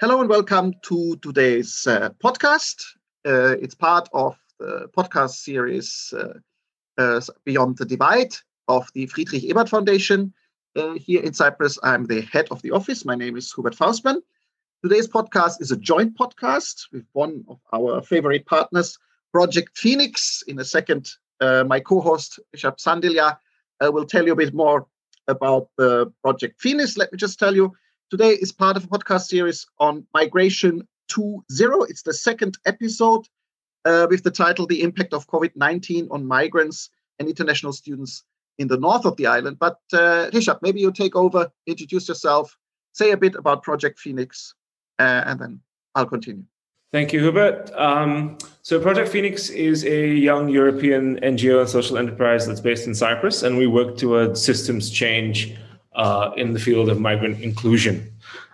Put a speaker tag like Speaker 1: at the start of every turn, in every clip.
Speaker 1: Hello and welcome to today's uh, podcast. Uh, it's part of the podcast series uh, uh Beyond the Divide of the Friedrich Ebert Foundation. Uh, here in Cyprus, I'm the head of the office. My name is Hubert Faustmann. Today's podcast is a joint podcast with one of our favorite partners, Project Phoenix. In a second, uh, my co-host, Rishabh Sandilya, will tell you a bit more about the Project Phoenix. Let me just tell you, today is part of a podcast series on Migration 2.0. It's the second episode uh, with the title The Impact of COVID 19 on Migrants and International Students in the north of the island. But uh, maybe you take over, introduce yourself, say a bit about Project Phoenix, uh, and then I'll continue.
Speaker 2: Thank you, Hubert. Um, so, Project Phoenix is a young European NGO and social enterprise that's based in Cyprus, and we work towards systems change uh, in the field of migrant inclusion.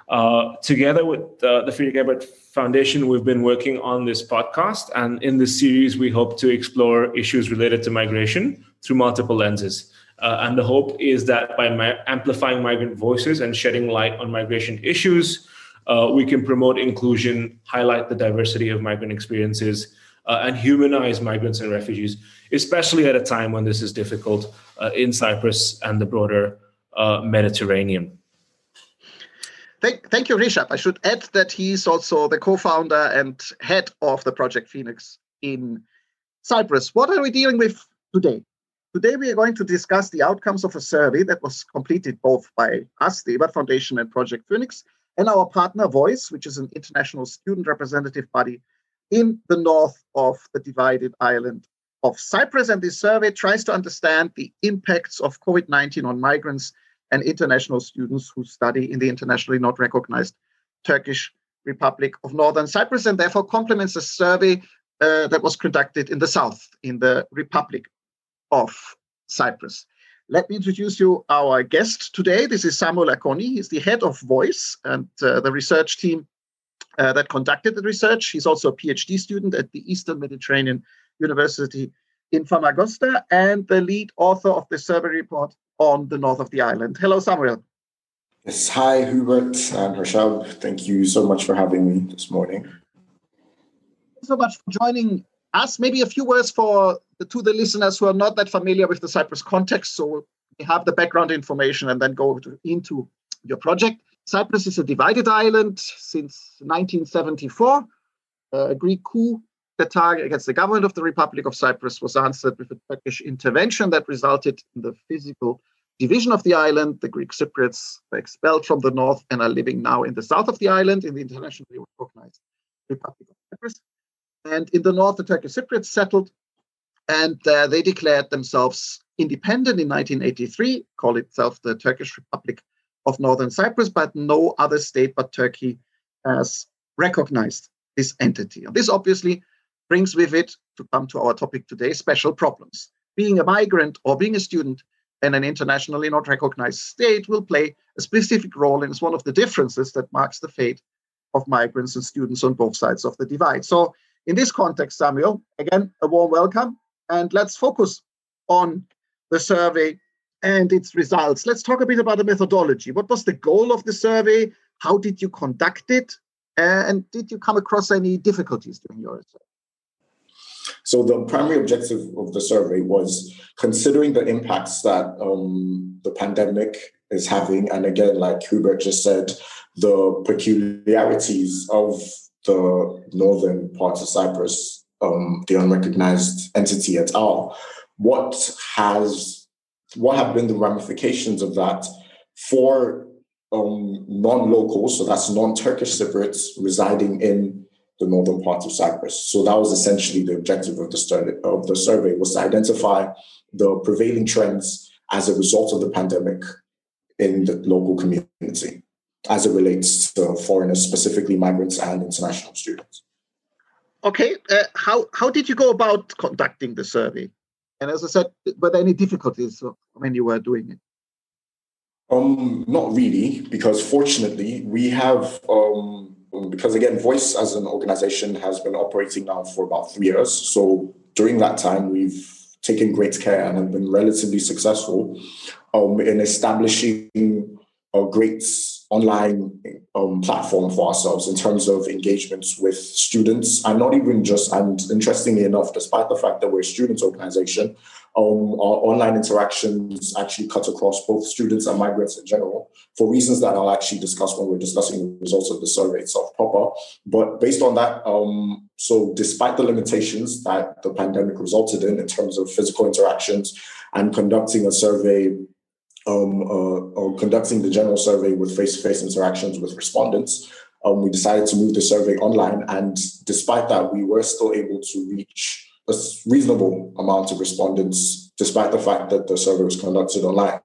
Speaker 2: Uh, together with uh, the Friedrich Ebert Foundation, we've been working on this podcast, and in this series, we hope to explore issues related to migration through multiple lenses. Uh, and the hope is that by mi- amplifying migrant voices and shedding light on migration issues, uh, we can promote inclusion, highlight the diversity of migrant experiences, uh, and humanize migrants and refugees, especially at a time when this is difficult uh, in Cyprus and the broader uh, Mediterranean.
Speaker 1: Thank, thank you, Rishabh. I should add that he's also the co founder and head of the Project Phoenix in Cyprus. What are we dealing with today? Today, we are going to discuss the outcomes of a survey that was completed both by us, the Ebert Foundation, and Project Phoenix, and our partner Voice, which is an international student representative body in the north of the divided island of Cyprus. And this survey tries to understand the impacts of COVID 19 on migrants and international students who study in the internationally not recognized Turkish Republic of Northern Cyprus, and therefore complements a survey uh, that was conducted in the south, in the Republic of Cyprus. Let me introduce you our guest today. This is Samuel Akoni. He's the head of Voice and uh, the research team uh, that conducted the research. He's also a PhD student at the Eastern Mediterranean University in Famagusta and the lead author of the survey report on the north of the island. Hello, Samuel.
Speaker 3: Yes, hi, Hubert and Rishabh. Thank you so much for having me this morning.
Speaker 1: Thanks so much for joining us. Maybe a few words for the, to the listeners who are not that familiar with the Cyprus context. So we have the background information and then go to, into your project. Cyprus is a divided island since 1974. Uh, a Greek coup attack against the government of the Republic of Cyprus was answered with a Turkish intervention that resulted in the physical division of the island. The Greek Cypriots were expelled from the north and are living now in the south of the island in the internationally recognized Republic of Cyprus. And in the north, the Turkish Cypriots settled and uh, they declared themselves independent in 1983, called itself the Turkish Republic of Northern Cyprus, but no other state but Turkey has recognized this entity. And this obviously brings with it, to come to our topic today, special problems. Being a migrant or being a student in an internationally not recognized state will play a specific role, and it's one of the differences that marks the fate of migrants and students on both sides of the divide. So, in this context, Samuel, again, a warm welcome, and let's focus on the survey and its results. Let's talk a bit about the methodology. What was the goal of the survey? How did you conduct it? And did you come across any difficulties during your research?
Speaker 3: So the primary objective of the survey was considering the impacts that um, the pandemic is having, and again, like Hubert just said, the peculiarities of the northern parts of Cyprus, um, the unrecognized entity at all. What has what have been the ramifications of that for um, non-locals, so that's non-Turkish Cypriots residing in the northern parts of Cyprus. So that was essentially the objective of the study of the survey was to identify the prevailing trends as a result of the pandemic in the local community as it relates to foreigners, specifically migrants and international students.
Speaker 1: Okay, uh, how how did you go about conducting the survey? And as I said, were there any difficulties when you were doing it?
Speaker 3: Um, not really, because fortunately we have um, because again, Voice as an organization has been operating now for about three years. So during that time, we've taken great care and have been relatively successful um, in establishing a great online um, platform for ourselves in terms of engagements with students and not even just and interestingly enough despite the fact that we're a students organization um, our online interactions actually cut across both students and migrants in general for reasons that I'll actually discuss when we're discussing the results of the survey itself proper. But based on that, um, so despite the limitations that the pandemic resulted in in terms of physical interactions and conducting a survey um, uh, or conducting the general survey with face-to-face interactions with respondents, um, we decided to move the survey online. And despite that, we were still able to reach a reasonable amount of respondents, despite the fact that the survey was conducted online.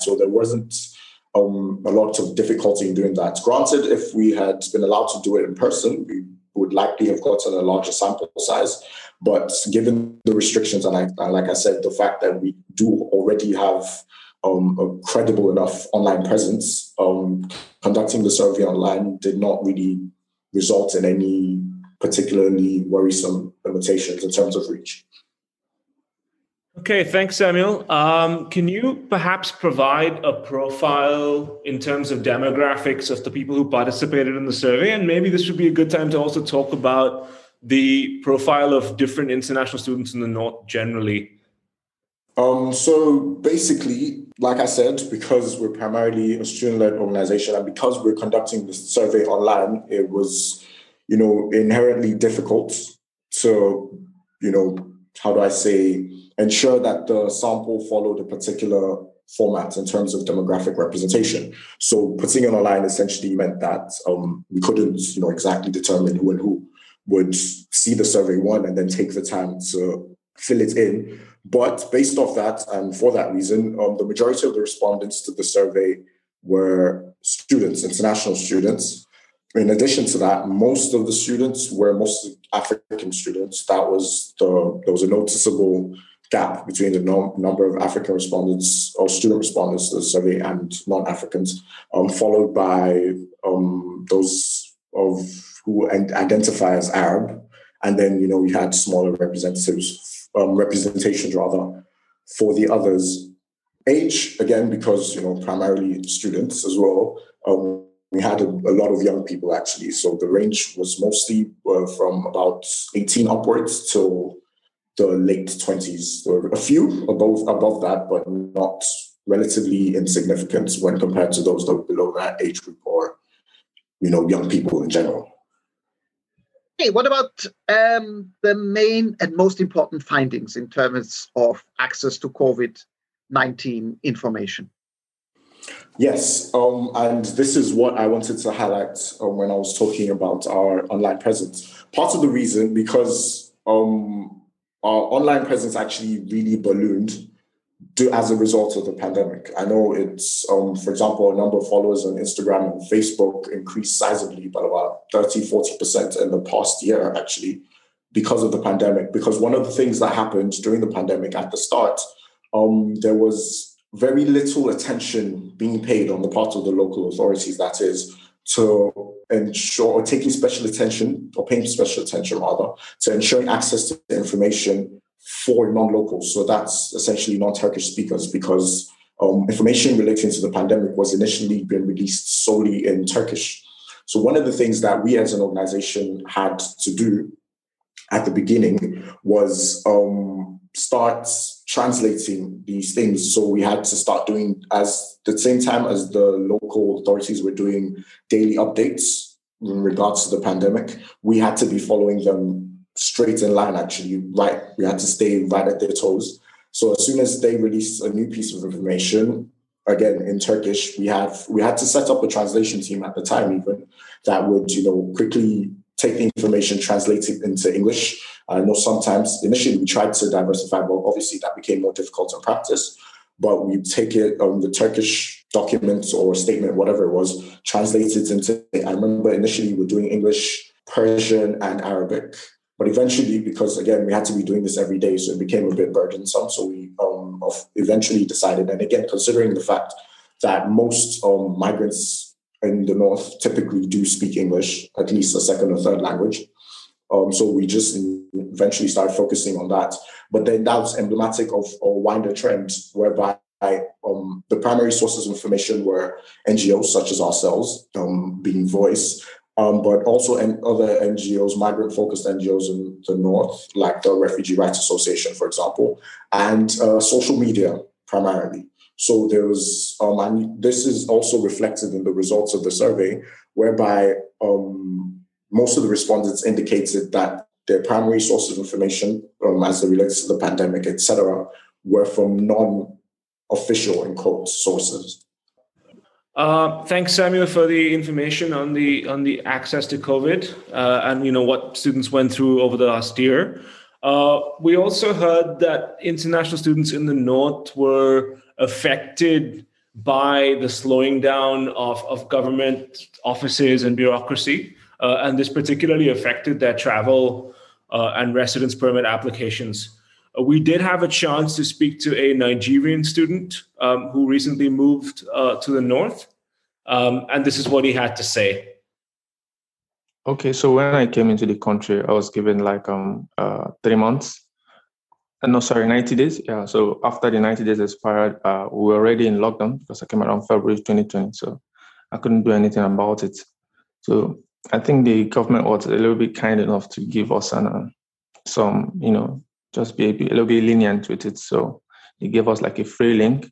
Speaker 3: So there wasn't um, a lot of difficulty in doing that. Granted, if we had been allowed to do it in person, we would likely have gotten a larger sample size. But given the restrictions, and, I, and like I said, the fact that we do already have um, a credible enough online presence, um, conducting the survey online did not really result in any particularly worrisome limitations in terms of reach.
Speaker 2: Okay, thanks, Samuel. Um, can you perhaps provide a profile in terms of demographics of the people who participated in the survey? And maybe this would be a good time to also talk about the profile of different international students in the North generally.
Speaker 3: Um, so basically, like I said, because we're primarily a student led organization and because we're conducting the survey online, it was you know, inherently difficult to, you know, how do I say, ensure that the sample followed a particular format in terms of demographic representation. So putting it online essentially meant that um, we couldn't, you know, exactly determine who and who would see the survey one and then take the time to fill it in. But based off that, and for that reason, um, the majority of the respondents to the survey were students, international students, in addition to that, most of the students were mostly African students. That was the there was a noticeable gap between the number of African respondents or student respondents to the survey and non-Africans, um, followed by um, those of who identify as Arab, and then you know we had smaller representatives um, representations rather for the others. Age again because you know primarily students as well. We had a, a, lot of young people actually. So the range was mostly uh, from about 18 upwards till the late 20s. There were a few above above that, but not relatively insignificant when compared to those that were below that age group or you know young people in general.
Speaker 1: Hey, what about um, the main and most important findings in terms of access to COVID 19 information?
Speaker 3: Yes, um, and this is what I wanted to highlight um, when I was talking about our online presence. Part of the reason because um, our online presence actually really ballooned do, as a result of the pandemic. I know it's, um, for example, a number of followers on Instagram and Facebook increased sizably by about 30, 40% in the past year, actually, because of the pandemic. Because one of the things that happened during the pandemic at the start, um, there was very little attention being paid on the part of the local authorities, that is, to ensure or taking special attention or paying special attention rather to ensuring access to information for non-locals. So that's essentially non-Turkish speakers because um, information relating to the pandemic was initially being released solely in Turkish. So one of the things that we as an organization had to do at the beginning was um, start translating these things. So we had to start doing as the same time as the local authorities were doing daily updates in regards to the pandemic. We had to be following them straight in line. Actually, right, we had to stay right at their toes. So as soon as they released a new piece of information, again in Turkish, we have we had to set up a translation team at the time even that would you know quickly take the information, translate it into English. I know sometimes initially we tried to diversify, but obviously that became more difficult in practice. But we take it on um, the Turkish document or statement, whatever it was, translate it into. I remember initially we were doing English, Persian, and Arabic. But eventually, because again, we had to be doing this every day, so it became a bit burdensome. So we um, eventually decided, and again, considering the fact that most um, migrants in the north typically do speak English, at least a second or third language. Um, so we just eventually started focusing on that. But then that was emblematic of a wider trend whereby um, the primary sources of information were NGOs such as ourselves, um, being Voice, um, but also other NGOs, migrant focused NGOs in the North, like the Refugee Rights Association, for example, and uh, social media primarily. So there was, um, and this is also reflected in the results of the survey, whereby um, most of the respondents indicated that their primary source of information, um, as it relates to the pandemic, etc., were from non-official, in quotes, sources.
Speaker 2: Uh, thanks, Samuel, for the information on the on the access to COVID uh, and you know what students went through over the last year. Uh, we also heard that international students in the north were affected by the slowing down of, of government offices and bureaucracy, uh, and this particularly affected their travel uh, and residence permit applications. Uh, we did have a chance to speak to a Nigerian student um, who recently moved uh, to the north, um, and this is what he had to say.
Speaker 4: Okay, so when I came into the country, I was given like um uh, three months. Uh, no, sorry, 90 days. Yeah. So after the 90 days expired, uh, we were already in lockdown because I came around February 2020. So I couldn't do anything about it. So I think the government was a little bit kind enough to give us an, uh, some, you know, just be a, a, little bit lenient with it. So they gave us like a free link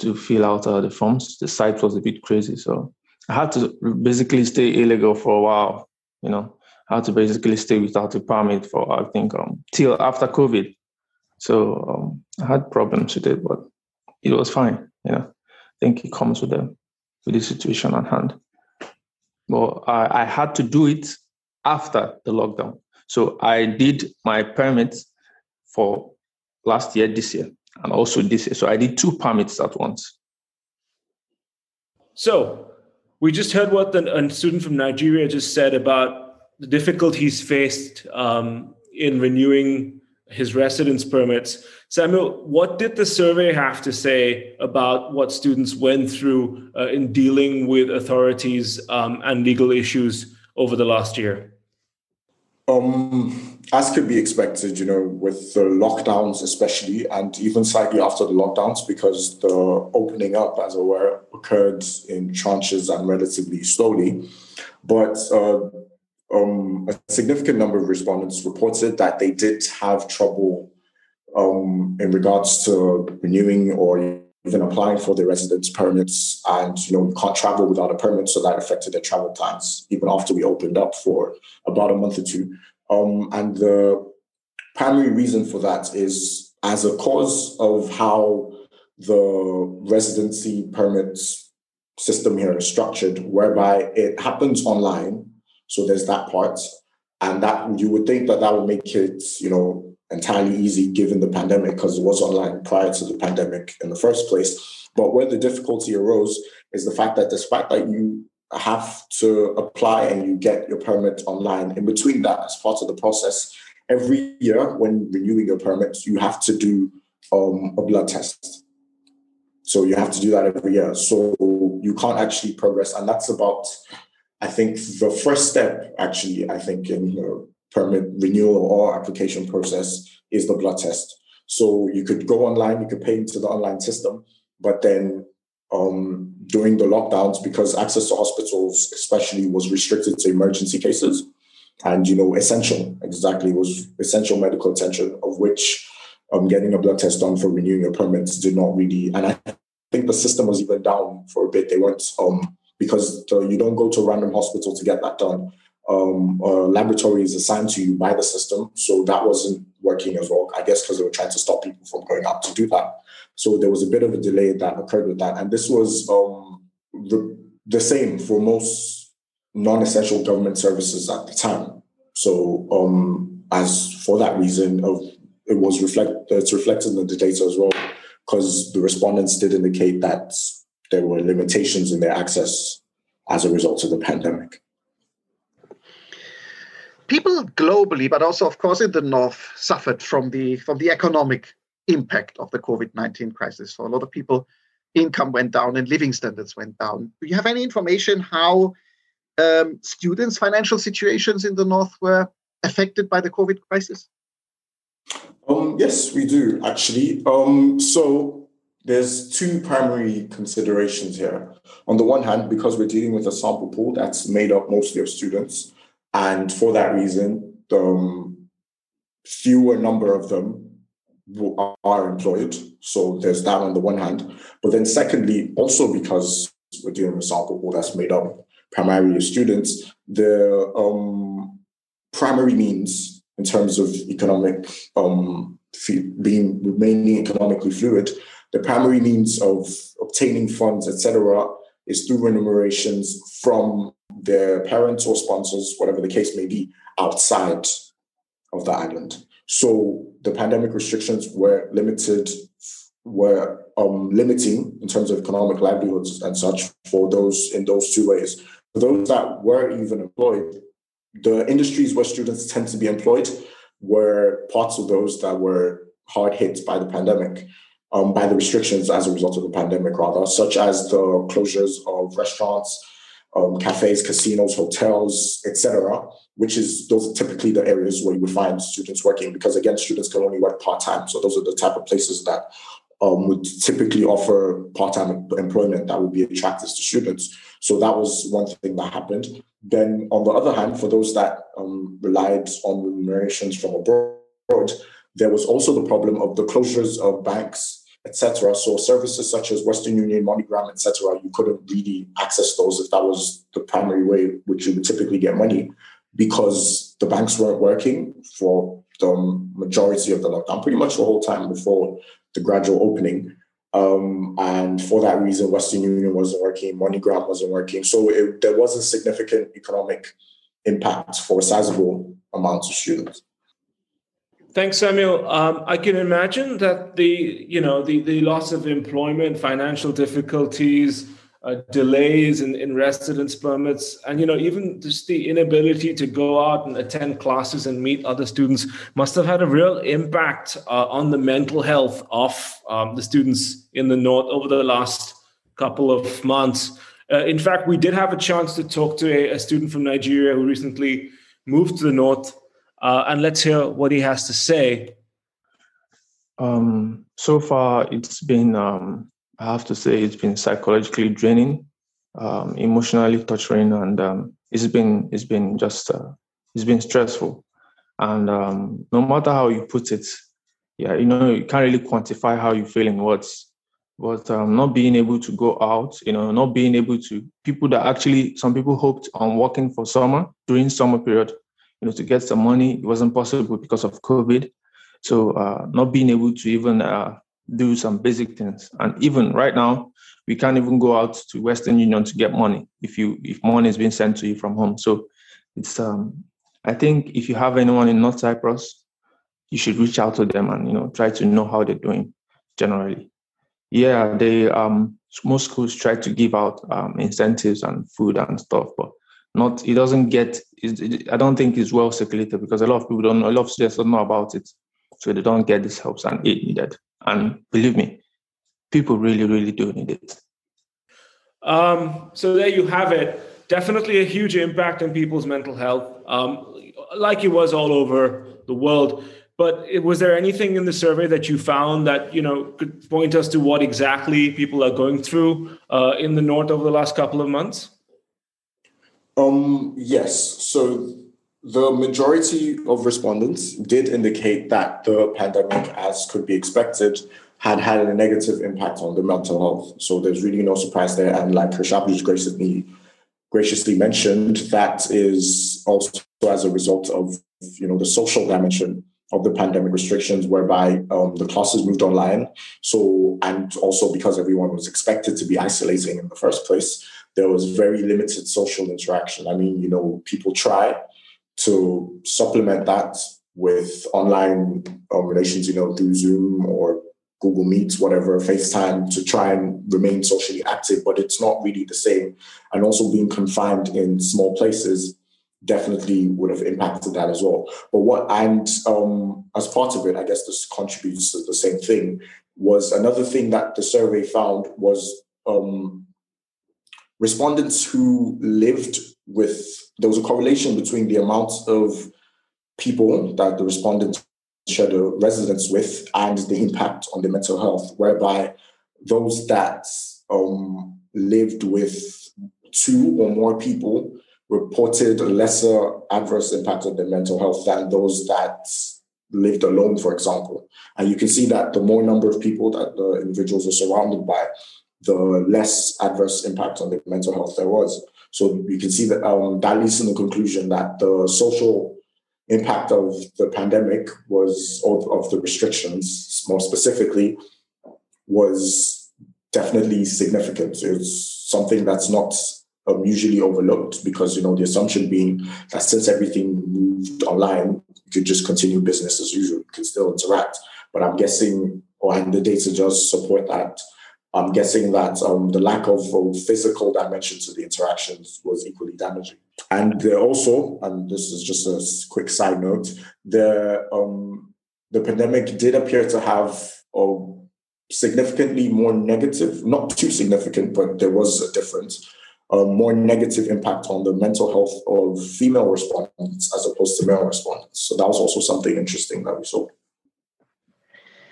Speaker 4: to fill out uh, the forms. The site was a bit crazy, so I had to basically stay illegal for a while. You know, I had to basically stay without a permit for I think um, till after COVID. So um, I had problems with it, but it was fine. You know, I think it comes with the with the situation at hand. Well, I, I had to do it after the lockdown. So I did my permits for last year, this year, and also this year. So I did two permits at once.
Speaker 2: So we just heard what the, a student from Nigeria just said about the difficulties faced um, in renewing his residence permits. Samuel, what did the survey have to say about what students went through uh, in dealing with authorities um, and legal issues over the last year?
Speaker 3: Um, as could be expected, you know, with the lockdowns, especially, and even slightly after the lockdowns, because the opening up, as it were, occurred in tranches and relatively slowly. But uh, um, a significant number of respondents reported that they did have trouble um, in regards to renewing or even applying for their residence permits and you know can't travel without a permit so that affected their travel plans even after we opened up for about a month or two. Um, and the primary reason for that is as a cause of how the residency permits system here is structured whereby it happens online so there's that part and that you would think that that would make it you know entirely easy given the pandemic because it was online prior to the pandemic in the first place. But where the difficulty arose is the fact that despite that you have to apply and you get your permit online, in between that, as part of the process, every year when renewing your permit, you have to do um, a blood test. So you have to do that every year. So you can't actually progress. And that's about, I think, the first step, actually, I think, in your permit renewal or application process is the blood test. So you could go online, you could pay into the online system, but then um, during the lockdowns, because access to hospitals especially was restricted to emergency cases and, you know, essential, exactly, was essential medical attention, of which um, getting a blood test done for renewing your permits did not really, and I think the system was even down for a bit. They weren't, um, because you don't go to a random hospital to get that done um, uh, laboratory is assigned to you by the system. So that wasn't working as well, I guess, because they were trying to stop people from going out to do that. So there was a bit of a delay that occurred with that. And this was um, the, same for most non essential government services at the time. So, um, as for that reason, of it was reflect it's reflected in the data as well, because the respondents did indicate that there were limitations in their access as a result of the pandemic
Speaker 1: people globally, but also, of course, in the north, suffered from the from the economic impact of the COVID nineteen crisis. For a lot of people, income went down and living standards went down. Do you have any information how um, students' financial situations in the north were affected by the COVID crisis?
Speaker 3: Um, yes, we do actually. Um, so there's two primary considerations here. On the one hand, because we're dealing with a sample pool that's made up mostly of students, and for that reason, the um, fewer number of them are employed. So there's that on the one hand. But then secondly, also because we're dealing with a sample pool that's made up primarily of students, the um, primary means in terms of economic um, being remaining economically fluid the primary means of obtaining funds, etc., is through remunerations from their parents or sponsors, whatever the case may be, outside of the island. So the pandemic restrictions were limited, were um, limiting in terms of economic livelihoods and such for those in those two ways. For those that were even employed, the industries where students tend to be employed were parts of those that were hard hit by the pandemic um, by the restrictions as a result of the pandemic, rather, such as the closures of restaurants, um, cafes, casinos, hotels, etc. Which is those are typically the areas where you would find students working because again, students can only work part time. So those are the type of places that um, would typically offer part time employment that would be attractive to students. So that was one thing that happened. Then on the other hand, for those that um, relied on remunerations from abroad, there was also the problem of the closures of banks etc. So services such as Western Union, MoneyGram, etc. You couldn't really access those if that was the primary way which you would typically get money, because the banks weren't working for the majority of the lockdown, pretty much the whole time before the gradual opening. Um, and for that reason, Western Union wasn't working, MoneyGram wasn't working. So it, there was a significant economic impact for a sizable amount of students.
Speaker 2: Thanks, Samuel. Um, I can imagine that the you know the the loss of employment, financial difficulties, uh, delays in, in residence permits, and you know even just the inability to go out and attend classes and meet other students must have had a real impact uh, on the mental health of um, the students in the north over the last couple of months. Uh, in fact, we did have a chance to talk to a, a student from Nigeria who recently moved to the north uh, and let's hear what he has to say.
Speaker 4: Um, so far, it's been, um, I have to say, it's been psychologically draining, um, emotionally torturing, and um, it's been it's been just uh, it's been stressful. And um, no matter how you put it, yeah, you know, you can't really quantify how you feel in words. But um, not being able to go out, you know, not being able to people that actually some people hoped on working for summer during summer period you know, to get some money. It wasn't possible because of COVID. So uh, not being able to even uh, do some basic things. And even right now, we can't even go out to Western Union to get money if you if money is being sent to you from home. So it's um, I think if you have anyone in North Cyprus, you should reach out to them and you know try to know how they're doing generally. Yeah, they um most schools try to give out um, incentives and food and stuff, but not it doesn't get it, i don't think it's well circulated because a lot of people don't know a lot of students don't know about it. So they don't get this help and aid needed. And believe me people really really do need it.
Speaker 2: Um, so there you have it. Definitely a huge impact on people's mental health. Um, like it was all over the world. But was there anything in the survey that you found that you know could point us to what exactly people are going through uh, in the north over the last couple of months
Speaker 3: um, yes. So the majority of respondents did indicate that the pandemic, as could be expected, had had a negative impact on their mental health. So there's really no surprise there. And like Hirshabli graciously, graciously mentioned, that is also as a result of you know the social dimension of the pandemic restrictions, whereby um, the classes moved online. So and also because everyone was expected to be isolating in the first place, there was very limited social interaction. I mean, you know, people try to supplement that with online um, relations, you know, through Zoom or Google Meets, whatever, FaceTime to try and remain socially active, but it's not really the same. And also being confined in small places definitely would have impacted that as well. But what and um, as part of it, I guess this contributes to the same thing. Was another thing that the survey found was um, respondents who lived with, there was a correlation between the amount of people that the respondents shared a residence with and the impact on their mental health, whereby those that um, lived with two or more people reported a lesser adverse impact on their mental health than those that lived alone, for example. And you can see that the more number of people that the individuals are surrounded by, the less adverse impact on the mental health there was. So you can see that um, that leads to the conclusion that the social impact of the pandemic was, of, the restrictions more specifically, was definitely significant. It's something that's not um, usually overlooked because you know the assumption being that since everything moved online, you could just continue business as usual, you could still interact. But I'm guessing, or and the data does support that. I'm guessing that um, the lack of physical dimension to the interactions was equally damaging. And also, and this is just a quick side note, the um, the pandemic did appear to have a significantly more negative, not too significant, but there was a difference a more negative impact on the mental health of female respondents as opposed to male respondents. So that was also something interesting that we saw.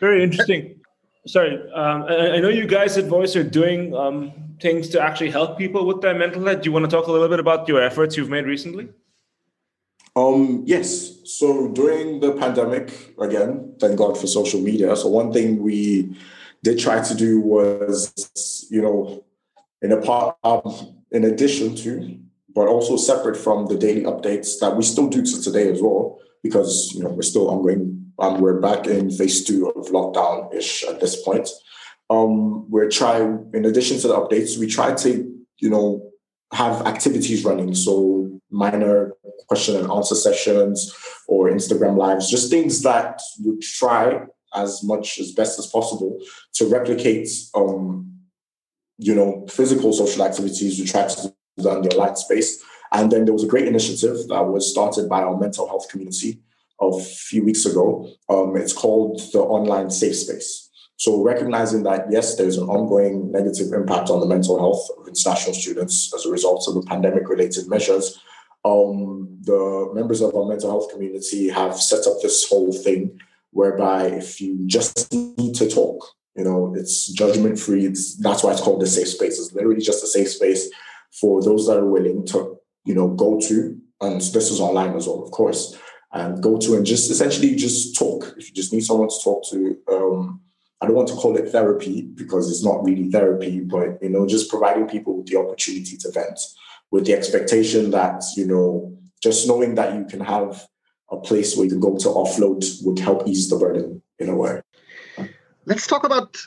Speaker 2: Very interesting. Sorry, um, I, I, know you guys at Voice are doing um, things to actually help people with their mental health. Do you want to talk a little bit about your efforts you've made recently?
Speaker 3: Um, yes. So during the pandemic, again, thank God for social media. So one thing we did try to do was, you know, in a part, um, in addition to, but also separate from the daily updates that we still do to today as well, because you know we're still ongoing. Um, we're back in phase two of lockdown ish at this point. Um, we're trying, in addition to the updates, we try to you know have activities running. So minor question and answer sessions or Instagram lives, just things that we try as much as best as possible to replicate um, you know, physical social activities. We try to do that in the online space. And then there was a great initiative that was started by our mental health community a few weeks ago. Um, it's called the Online Safe Space. So recognizing that, yes, there's an ongoing negative impact on the mental health of international students as a result of the pandemic-related measures, um, the members of our mental health community have set up this whole thing whereby if you just need to talk, you know, it's judgment free. It's that's why it's called the safe space. It's literally just a safe space for those that are willing to, you know, go to. And this is online as well, of course. And go to and just essentially just talk. If you just need someone to talk to, um, I don't want to call it therapy because it's not really therapy, but you know, just providing people with the opportunity to vent, with the expectation that you know, just knowing that you can have a place where you can go to offload would help ease the burden in a way.
Speaker 1: Let's talk about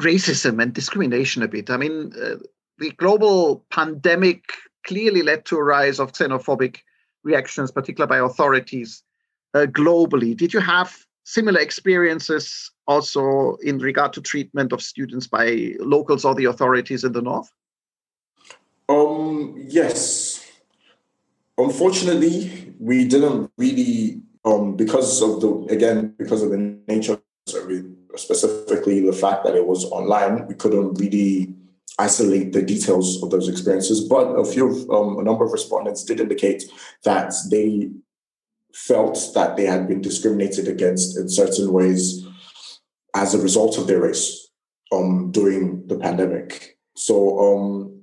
Speaker 1: racism and discrimination a bit. I mean, uh, the global pandemic clearly led to a rise of xenophobic reactions, particularly by authorities uh, globally. Did you have similar experiences also in regard to treatment of students by locals or the authorities in the north?
Speaker 3: Um, yes. Unfortunately, we didn't really, um, because of the again, because of the nature of specifically the fact that it was online, we couldn't really isolate the details of those experiences. But a few, um, a number of respondents did indicate that they felt that they had been discriminated against in certain ways as a result of their race um, during the pandemic. So um,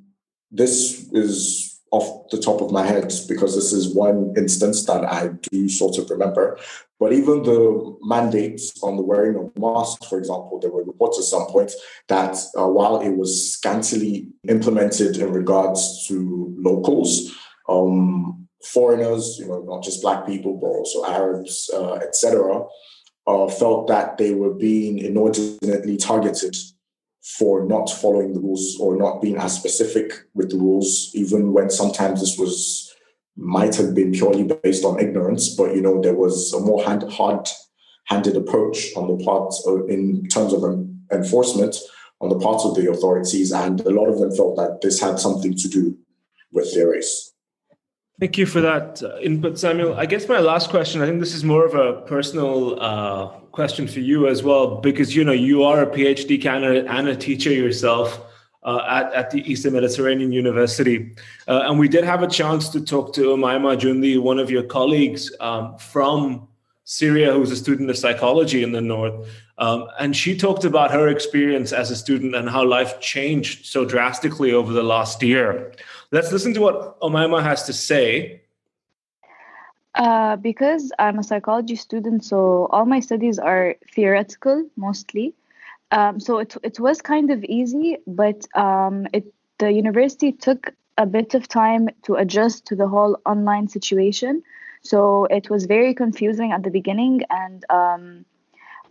Speaker 3: this is off the top of my head because this is one instance that I do sort of remember. But even the mandates on the wearing of masks, for example, there were reports at some point that uh, while it was scantily implemented in regards to locals, um, foreigners, you know, not just black people, but also Arabs, uh, etc., uh, felt that they were being inordinately targeted for not following the rules or not being as specific with the rules, even when sometimes this was might have been purely based on ignorance, but you know there was a more hand, hard-handed approach on the part of, in terms of enforcement on the part of the authorities, and a lot of them felt that this had something to do with their race.
Speaker 2: Thank you for that uh, input, Samuel. I guess my last question, I think this is more of a personal uh, question for you as well, because you know you are a PhD candidate and a teacher yourself uh, at, at the Eastern Mediterranean University. Uh, and we did have a chance to talk to Umaima Jundi, one of your colleagues um, from Syria, who's a student of psychology in the North. Um, and she talked about her experience as a student and how life changed so drastically over the last year. Let's listen to what Omaima has to say.
Speaker 5: Uh, because I'm a psychology student, so all my studies are theoretical mostly. Um, so it, it was kind of easy, but um, it, the university took a bit of time to adjust to the whole online situation. So it was very confusing at the beginning, and um,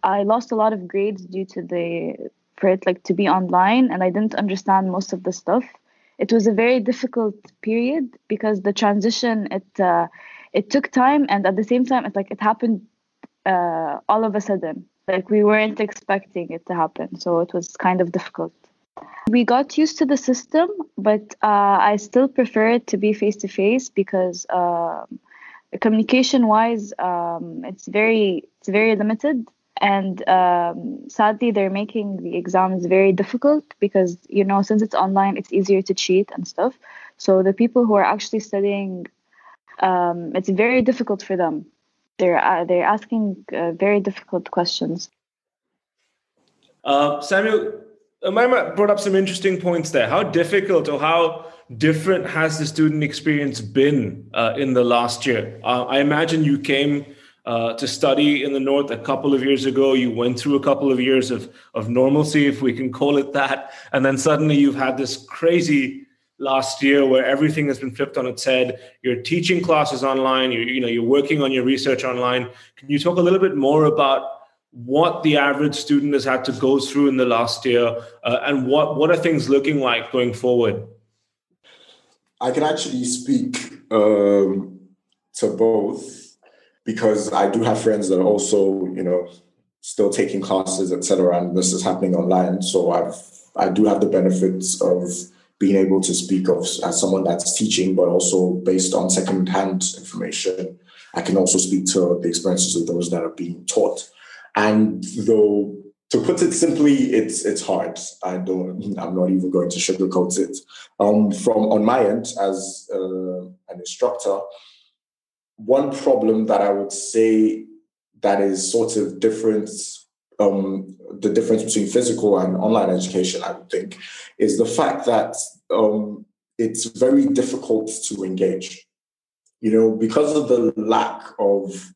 Speaker 5: I lost a lot of grades due to the for it like to be online, and I didn't understand most of the stuff. It was a very difficult period because the transition it uh, it took time, and at the same time, it like it happened uh, all of a sudden. Like we weren't expecting it to happen, so it was kind of difficult. We got used to the system, but uh, I still prefer it to be face to face because. Um, communication wise um, it's very it's very limited and um, sadly they're making the exams very difficult because you know since it's online it's easier to cheat and stuff. So the people who are actually studying um, it's very difficult for them. They're uh, they're asking uh, very difficult questions.
Speaker 2: Uh, samuel Omaima brought up some interesting points there. How difficult or how different has the student experience been uh, in the last year? Uh, I imagine you came uh, to study in the north a couple of years ago. You went through a couple of years of of normalcy, if we can call it that, and then suddenly you've had this crazy last year where everything has been flipped on its head. You're teaching classes online. You you know you're working on your research online. Can you talk a little bit more about what the average student has had to go through in the last year, uh, and what what are things looking like going forward?
Speaker 3: I can actually speak um, to both because I do have friends that are also, you know, still taking classes, etc. And this is happening online, so I've I do have the benefits of being able to speak of as someone that's teaching, but also based on secondhand information, I can also speak to the experiences of those that are being taught. And though to put it simply, it's it's hard. I don't. I'm not even going to sugarcoat it. Um, from on my end, as uh, an instructor, one problem that I would say that is sort of different. Um, the difference between physical and online education, I would think, is the fact that um, it's very difficult to engage. You know, because of the lack of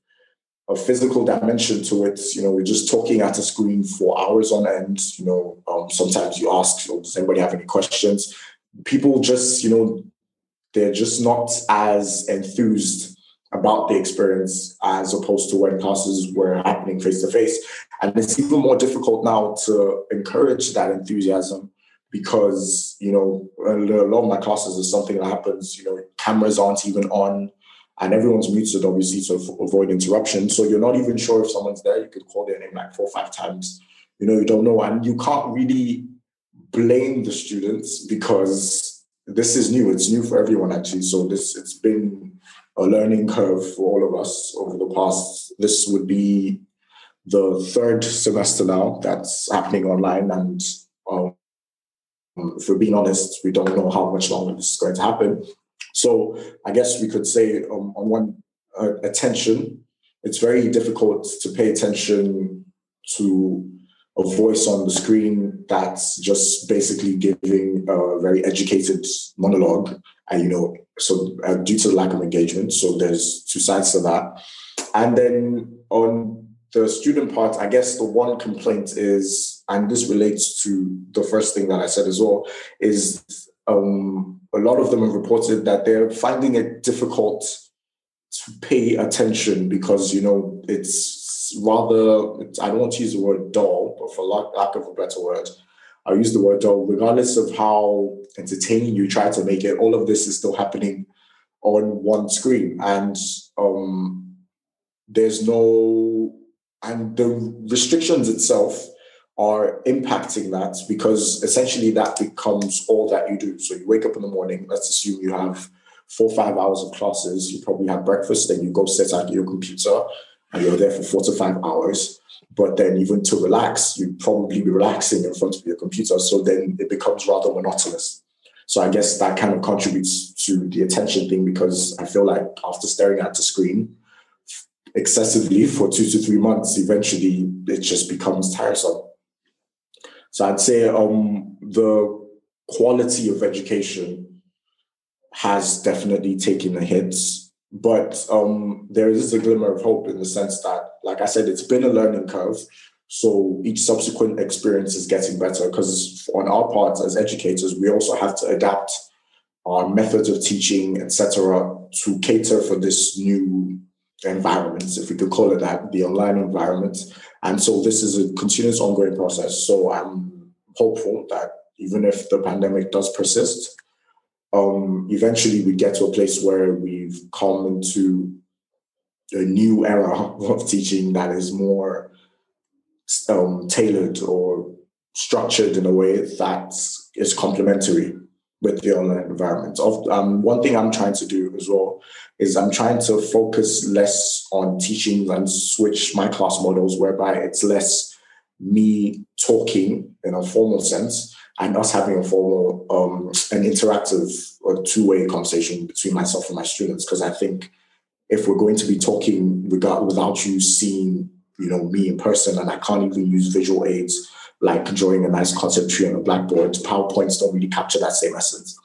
Speaker 3: a physical dimension to it. You know, we're just talking at a screen for hours on end. You know, um, sometimes you ask, oh, does anybody have any questions? People just, you know, they're just not as enthused about the experience as opposed to when classes were happening face to face. And it's even more difficult now to encourage that enthusiasm because, you know, a lot of my classes is something that happens, you know, cameras aren't even on and everyone's muted obviously to avoid interruption. So you're not even sure if someone's there. You could call their name like four or five times. You know, you don't know, and you can't really blame the students because this is new. It's new for everyone actually. So this it's been a learning curve for all of us over the past. This would be the third semester now that's happening online, and um, if we're being honest, we don't know how much longer this is going to happen. So I guess we could say um, on one uh, attention, it's very difficult to pay attention to a voice on the screen that's just basically giving a very educated monologue you know so uh, due to the lack of engagement so there's two sides to that. And then on the student part i guess the one complaint is and this relates to the first thing that i said as well is um, a lot of them have reported that they're finding it difficult to pay attention because you know it's rather i don't want to use the word dull but for lack, lack of a better word i use the word dull regardless of how entertaining you try to make it all of this is still happening on one screen and um, there's no and the restrictions itself are impacting that because essentially that becomes all that you do. So you wake up in the morning, let's assume you have four five hours of classes, you probably have breakfast, then you go sit at your computer and you're there for four to five hours. But then even to relax, you'd probably be relaxing in front of your computer. So then it becomes rather monotonous. So I guess that kind of contributes to the attention thing because I feel like after staring at the screen excessively for two to three months, eventually it just becomes tiresome. So I'd say um, the quality of education has definitely taken a hit, but um, there is a glimmer of hope in the sense that, like I said, it's been a learning curve. So each subsequent experience is getting better because on our part as educators, we also have to adapt our methods of teaching, etc., to cater for this new environment, if we could call it that, the online environment. And so this is a continuous ongoing process. So I'm hopeful that even if the pandemic does persist, um, eventually we get to a place where we've come into a new era of teaching that is more um, tailored or structured in a way that is complementary with the online environment. Um, one thing I'm trying to do as well is I'm trying to focus less on teaching and switch my class models whereby it's less me talking in a formal sense and us having a formal, um, an interactive or two-way conversation between myself and my students. Because I think if we're going to be talking without, without you seeing, you know, me in person, and I can't even use visual aids like drawing a nice concept tree on a blackboard, PowerPoints don't really capture that same essence.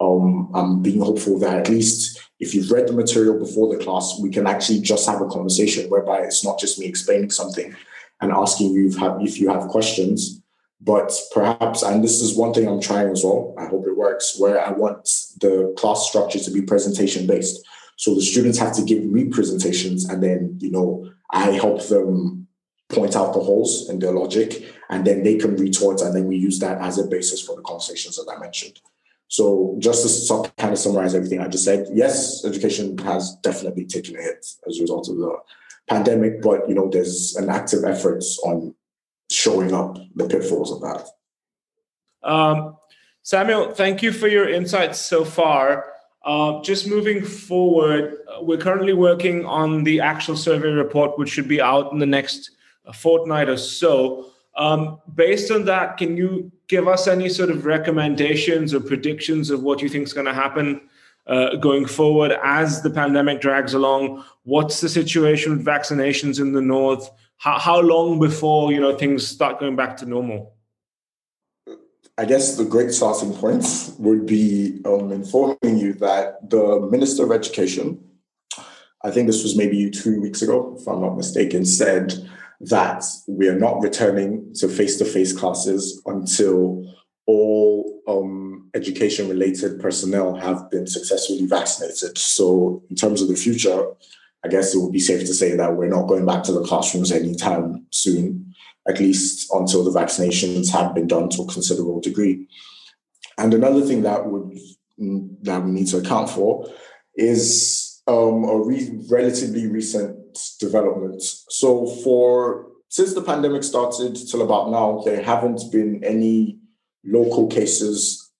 Speaker 3: Um, I'm being hopeful that at least if you've read the material before the class, we can actually just have a conversation whereby it's not just me explaining something and asking you if, if you have questions, but perhaps, and this is one thing I'm trying as well, I hope it works, where I want the class structure to be presentation based. So the students have to give me presentations and then, you know, I help them point out the holes in their logic and then they can retort and then we use that as a basis for the conversations that I mentioned. So just to kind of summarize everything I just said, yes, education has definitely taken a hit as a result of the pandemic, but you know, there's an active effort on showing up the pitfalls of that.
Speaker 2: Um, Samuel, thank you for your insights so far. Uh, just moving forward, uh, we're currently working on the actual survey report, which should be out in the next uh, fortnight or so. Um, based on that, can you give us any sort of recommendations or predictions of what you think is going to happen uh, going forward as the pandemic drags along? What's the situation with vaccinations in the north? How, how long before you know things start going back to normal?
Speaker 3: I guess the great starting point would be um, informing you that the Minister of Education, I think this was maybe two weeks ago, if I'm not mistaken, said that we are not returning to face to face classes until all um, education related personnel have been successfully vaccinated. So, in terms of the future, I guess it would be safe to say that we're not going back to the classrooms anytime soon, at least until the vaccinations have been done to a considerable degree. And another thing that would that we need to account for is um, a re- relatively recent development. So for since the pandemic started till about now, there haven't been any local cases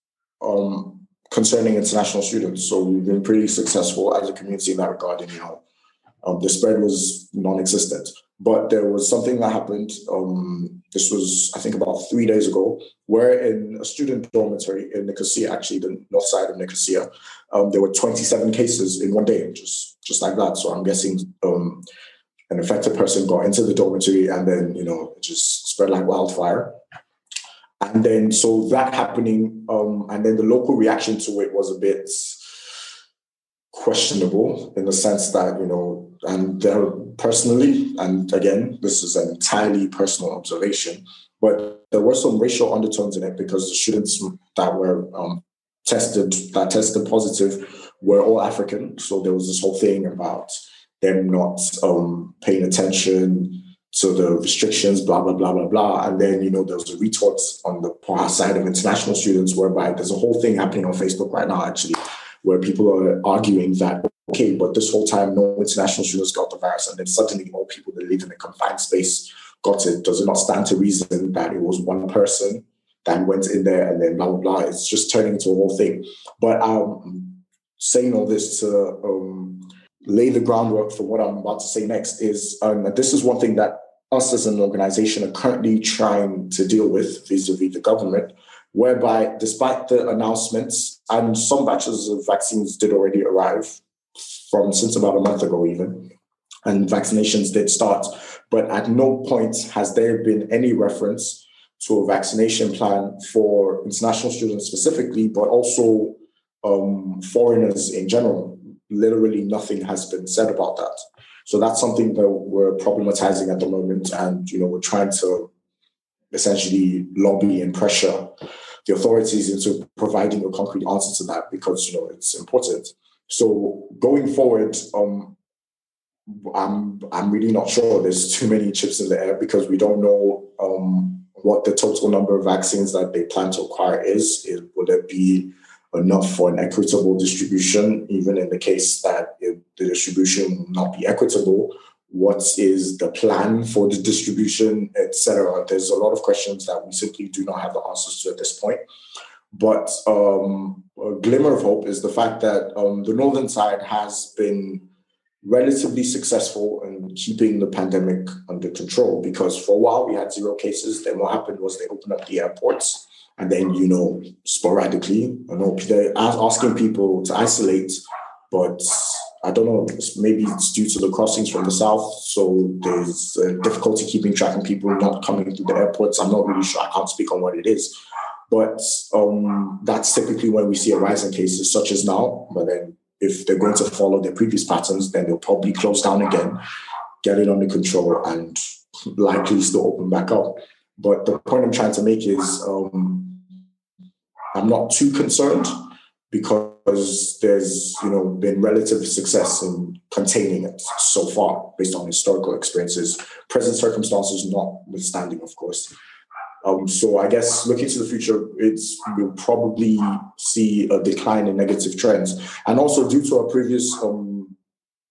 Speaker 3: um, concerning international students. So we've been pretty successful as a community in that regard. Know, um, the spread was non-existent. But there was something that happened. Um, this was, I think, about three days ago, where in a student dormitory in Nicosia, actually the north side of Nicosia, um, there were 27 cases in one day, just just like that. So I'm guessing um, an affected person got into the dormitory, and then you know it just spread like wildfire. And then so that happening, um, and then the local reaction to it was a bit questionable in the sense that you know and there personally and again this is an entirely personal observation but there were some racial undertones in it because the students that were um, tested that tested positive were all african. So there was this whole thing about them not um, paying attention to the restrictions blah blah blah blah blah. And then you know there was a retort on the side of international students whereby there's a whole thing happening on facebook right now actually where people are arguing that, okay, but this whole time no international students got the virus, and then suddenly all people that live in a confined space got it. Does it not stand to reason that it was one person that went in there and then blah, blah, blah? It's just turning into a whole thing. But um, saying all this to um, lay the groundwork for what I'm about to say next is um, this is one thing that us as an organization are currently trying to deal with vis-a-vis the government whereby despite the announcements and some batches of vaccines did already arrive from since about a month ago even and vaccinations did start. But at no point has there been any reference to a vaccination plan for international students specifically, but also um, foreigners in general. Literally nothing has been said about that. So that's something that we're problematizing at the moment, and you know we're trying to essentially lobby and pressure the authorities into providing a concrete answer to that because you know it's important. So going forward, um, I'm I'm really not sure. There's too many chips in the air because we don't know um, what the total number of vaccines that they plan to acquire is. is will it be enough for an equitable distribution, even in the case that the distribution will not be equitable? What is the plan for the distribution, etc.? There's a lot of questions that we simply do not have the answers to at this point. But um, a glimmer of hope is the fact that um, the northern side has been relatively successful in keeping the pandemic under control because for a while we had zero cases. Then what happened was they opened up the airports and then, you know, sporadically, I know they're asking people to isolate, but I don't know, maybe it's due to the crossings from the south. So there's difficulty keeping track of people not coming through the airports. I'm not really sure. I can't speak on what it is. But um, that's typically when we see a rise in cases, such as now. But then if they're going to follow their previous patterns, then they'll probably close down again, get it under control, and likely still open back up. But the point I'm trying to make is um, I'm not too concerned because there's you know been relative success in containing it so far based on historical experiences, present circumstances notwithstanding, of course. Um, so I guess looking to the future, it's we'll probably see a decline in negative trends, and also due to our previous, um,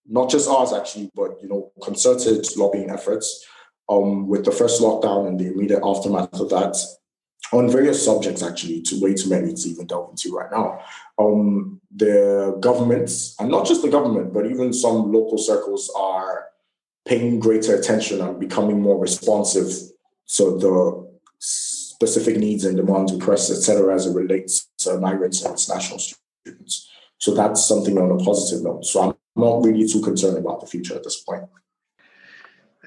Speaker 3: not just ours actually, but you know, concerted lobbying efforts, um, with the first lockdown and the immediate aftermath of that, on various subjects actually, to way too many to even delve into right now. Um, the governments, and not just the government, but even some local circles are paying greater attention and becoming more responsive to the specific needs and demands, requests, etc., as it relates to migrants and international students. So that's something on a positive note. So I'm not really too concerned about the future at this point.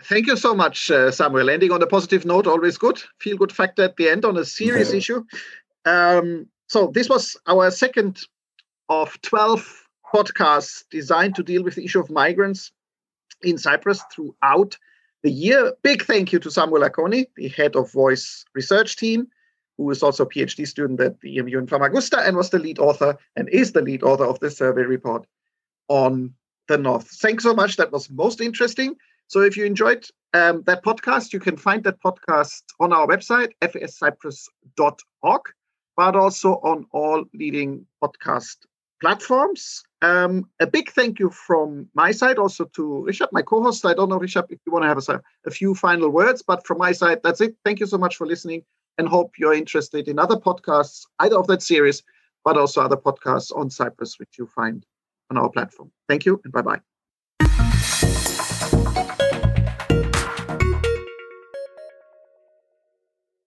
Speaker 1: Thank you so much, uh, Samuel. Ending on a positive note, always good. Feel good factor at the end on a serious issue. Um, so this was our second of 12 podcasts designed to deal with the issue of migrants in Cyprus throughout the year. Big thank you to Samuel Acconi, the head of Voice Research Team, who is also a PhD student at the EMU in Famagusta and was the lead author and is the lead author of the survey report on the North. Thanks so much. That was most interesting. So if you enjoyed um, that podcast, you can find that podcast on our website, fascyprus.org, but also on all leading podcast platforms. Um, a big thank you from my side also to Rishabh, my co host. I don't know, Rishabh, if you want to have a, a few final words, but from my side, that's it. Thank you so much for listening and hope you're interested in other podcasts, either of that series, but also other podcasts on Cyprus, which you find on our platform. Thank you and bye bye.